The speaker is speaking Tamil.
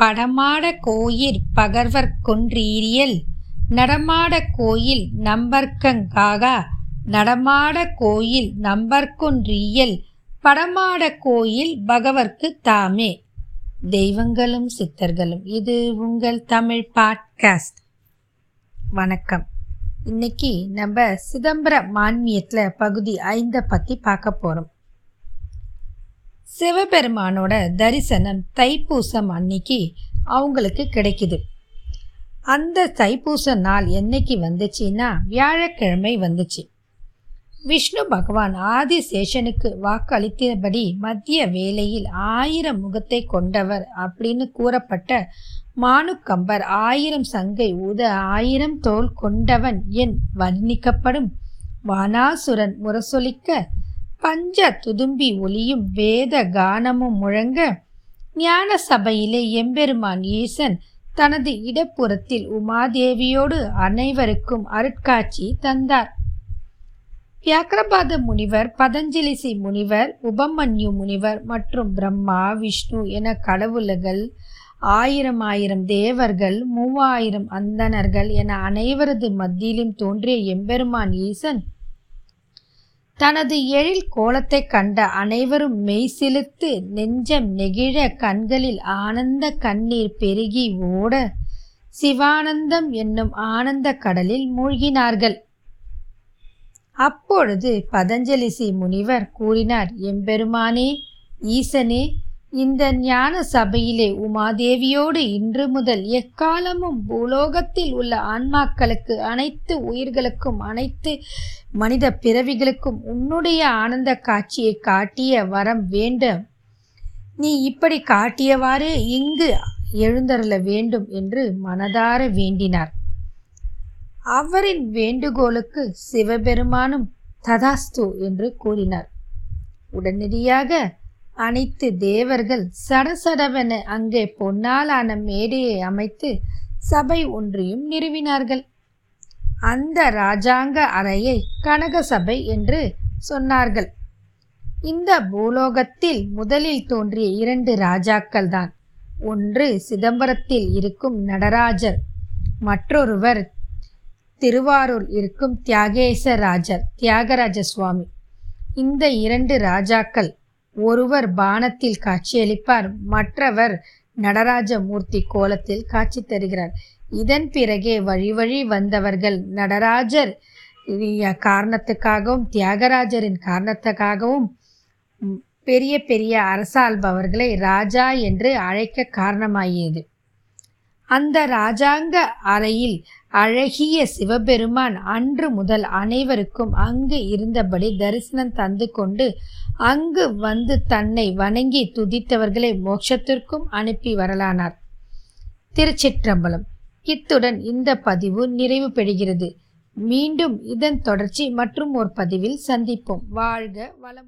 படமாட கோயிற் பகர்வர்க் கொன்றீரியல். நடமாடக் கோயில் நம்பர்க்கங்காகா நடமாட கோயில் நம்பர்க்கொன்றீயல் படமாட கோயில் பகவர்க்கு தாமே. தெய்வங்களும் சித்தர்களும். இது உங்கள் தமிழ் பாட்காஸ்ட். வணக்கம். இன்னைக்கு நம்ம சிதம்பர மான்மியத்தில் பகுதி ஐந்தை பற்றி பார்க்க போகிறோம் சிவபெருமானோட தரிசனம் தைப்பூசம் அன்னைக்கு அவங்களுக்கு கிடைக்குது. அந்த தைப்பூச நாள் என்னைக்கு வந்துச்சுன்னா வியாழக்கிழமை வந்துச்சு. விஷ்ணு பகவான் ஆதிசேஷனுக்கு வாக்களித்தபடி மத்திய வேளையில் ஆயிரம் முகத்தை கொண்டவர் அப்படின்னு கூறப்பட்ட மானுக்கம்பர் ஆயிரம் சங்கை உத ஆயிரம் தோல் கொண்டவன் என் வர்ணிக்கப்படும் வானாசுரன் முரசொலிக்க பஞ்ச துதும்பி ஒளியும் வேத கானமும் முழங்க ஞான சபையிலே எம்பெருமான் ஈசன் தனது இடப்புறத்தில் உமாதேவியோடு அனைவருக்கும் அருட்காட்சி தந்தார். வியாக்கிரபாத முனிவர் பதஞ்சலிசி முனிவர் உபமன்யு முனிவர் மற்றும் பிரம்மா விஷ்ணு என கடவுள்கள் ஆயிரம் ஆயிரம் தேவர்கள் மூவாயிரம் அந்தணர்கள் என அனைவரது மத்தியிலும் தோன்றிய எம்பெருமான் ஈசன் தனது எழில் கோலத்தை கண்ட அனைவரும் மெய்சிலுத்து நெஞ்சம் நெகிழ கண்களில் ஆனந்த கண்ணீர் பெருகி ஓட சிவானந்தம் என்னும் ஆனந்த கடலில் மூழ்கினார்கள். அப்பொழுது பதஞ்சலிசி முனிவர் கூறினார் எம்பெருமானே ஈசனே இந்த ஞான சபையிலே உமாதேவியோடு இன்று முதல் எக்காலமும் பூலோகத்தில் உள்ள ஆன்மாக்களுக்கு அனைத்து உயிர்களுக்கும் அனைத்து மனித பிறவிகளுக்கும் உன்னுடைய ஆனந்த காட்சியை காட்டிய வரம் வேண்டும். நீ இப்படி காட்டியவாறு இங்கு எழுந்தருள வேண்டும் என்று மனதார வேண்டினார். அவரின் வேண்டுகோளுக்கு சிவபெருமானும் ததாஸ்து என்று கூறினார். உடனடியாக அனைத்து தேவர்கள் சடசடவென அங்கே பொன்னாலான மேடையை அமைத்து சபை ஒன்றையும் நிறுவினார்கள். அந்த ராஜாங்க அறையை கனக சபை என்று சொன்னார்கள். இந்த பூலோகத்தில் முதலில் தோன்றிய இரண்டு ராஜாக்கள் தான் ஒன்று சிதம்பரத்தில் இருக்கும் நடராஜர் மற்றொருவர் திருவாரூர் இருக்கும் தியாகேசராஜர் தியாகராஜ சுவாமி. இந்த இரண்டு ராஜாக்கள் ஒருவர் பானத்தில் காட்சியளிப்பார் மற்றவர் நடராஜ மூர்த்தி கோலத்தில் காட்சி தருகிறார். இதன் பிறகே வழி வழி வந்தவர்கள் நடராஜர் காரணத்துக்காகவும் தியாகராஜரின் காரணத்துக்காகவும் பெரிய பெரிய அரசாள்பவர்களை ராஜா என்று அழைக்க காரணமாகியது அந்த ராஜாங்க அறையில் அழகிய சிவபெருமான் அன்று முதல் அனைவருக்கும் அங்கு இருந்தபடி தரிசனம் தந்து கொண்டு அங்கு வந்து தன்னை வணங்கி துதித்தவர்களை மோட்சத்திற்கும் அனுப்பி வரலானார். திருச்சிற்றம்பலம். இத்துடன் இந்த பதிவு நிறைவு பெறுகிறது. மீண்டும் இதன் தொடர்ச்சி மற்றும் ஒரு பதிவில் சந்திப்போம். வாழ்க வளம்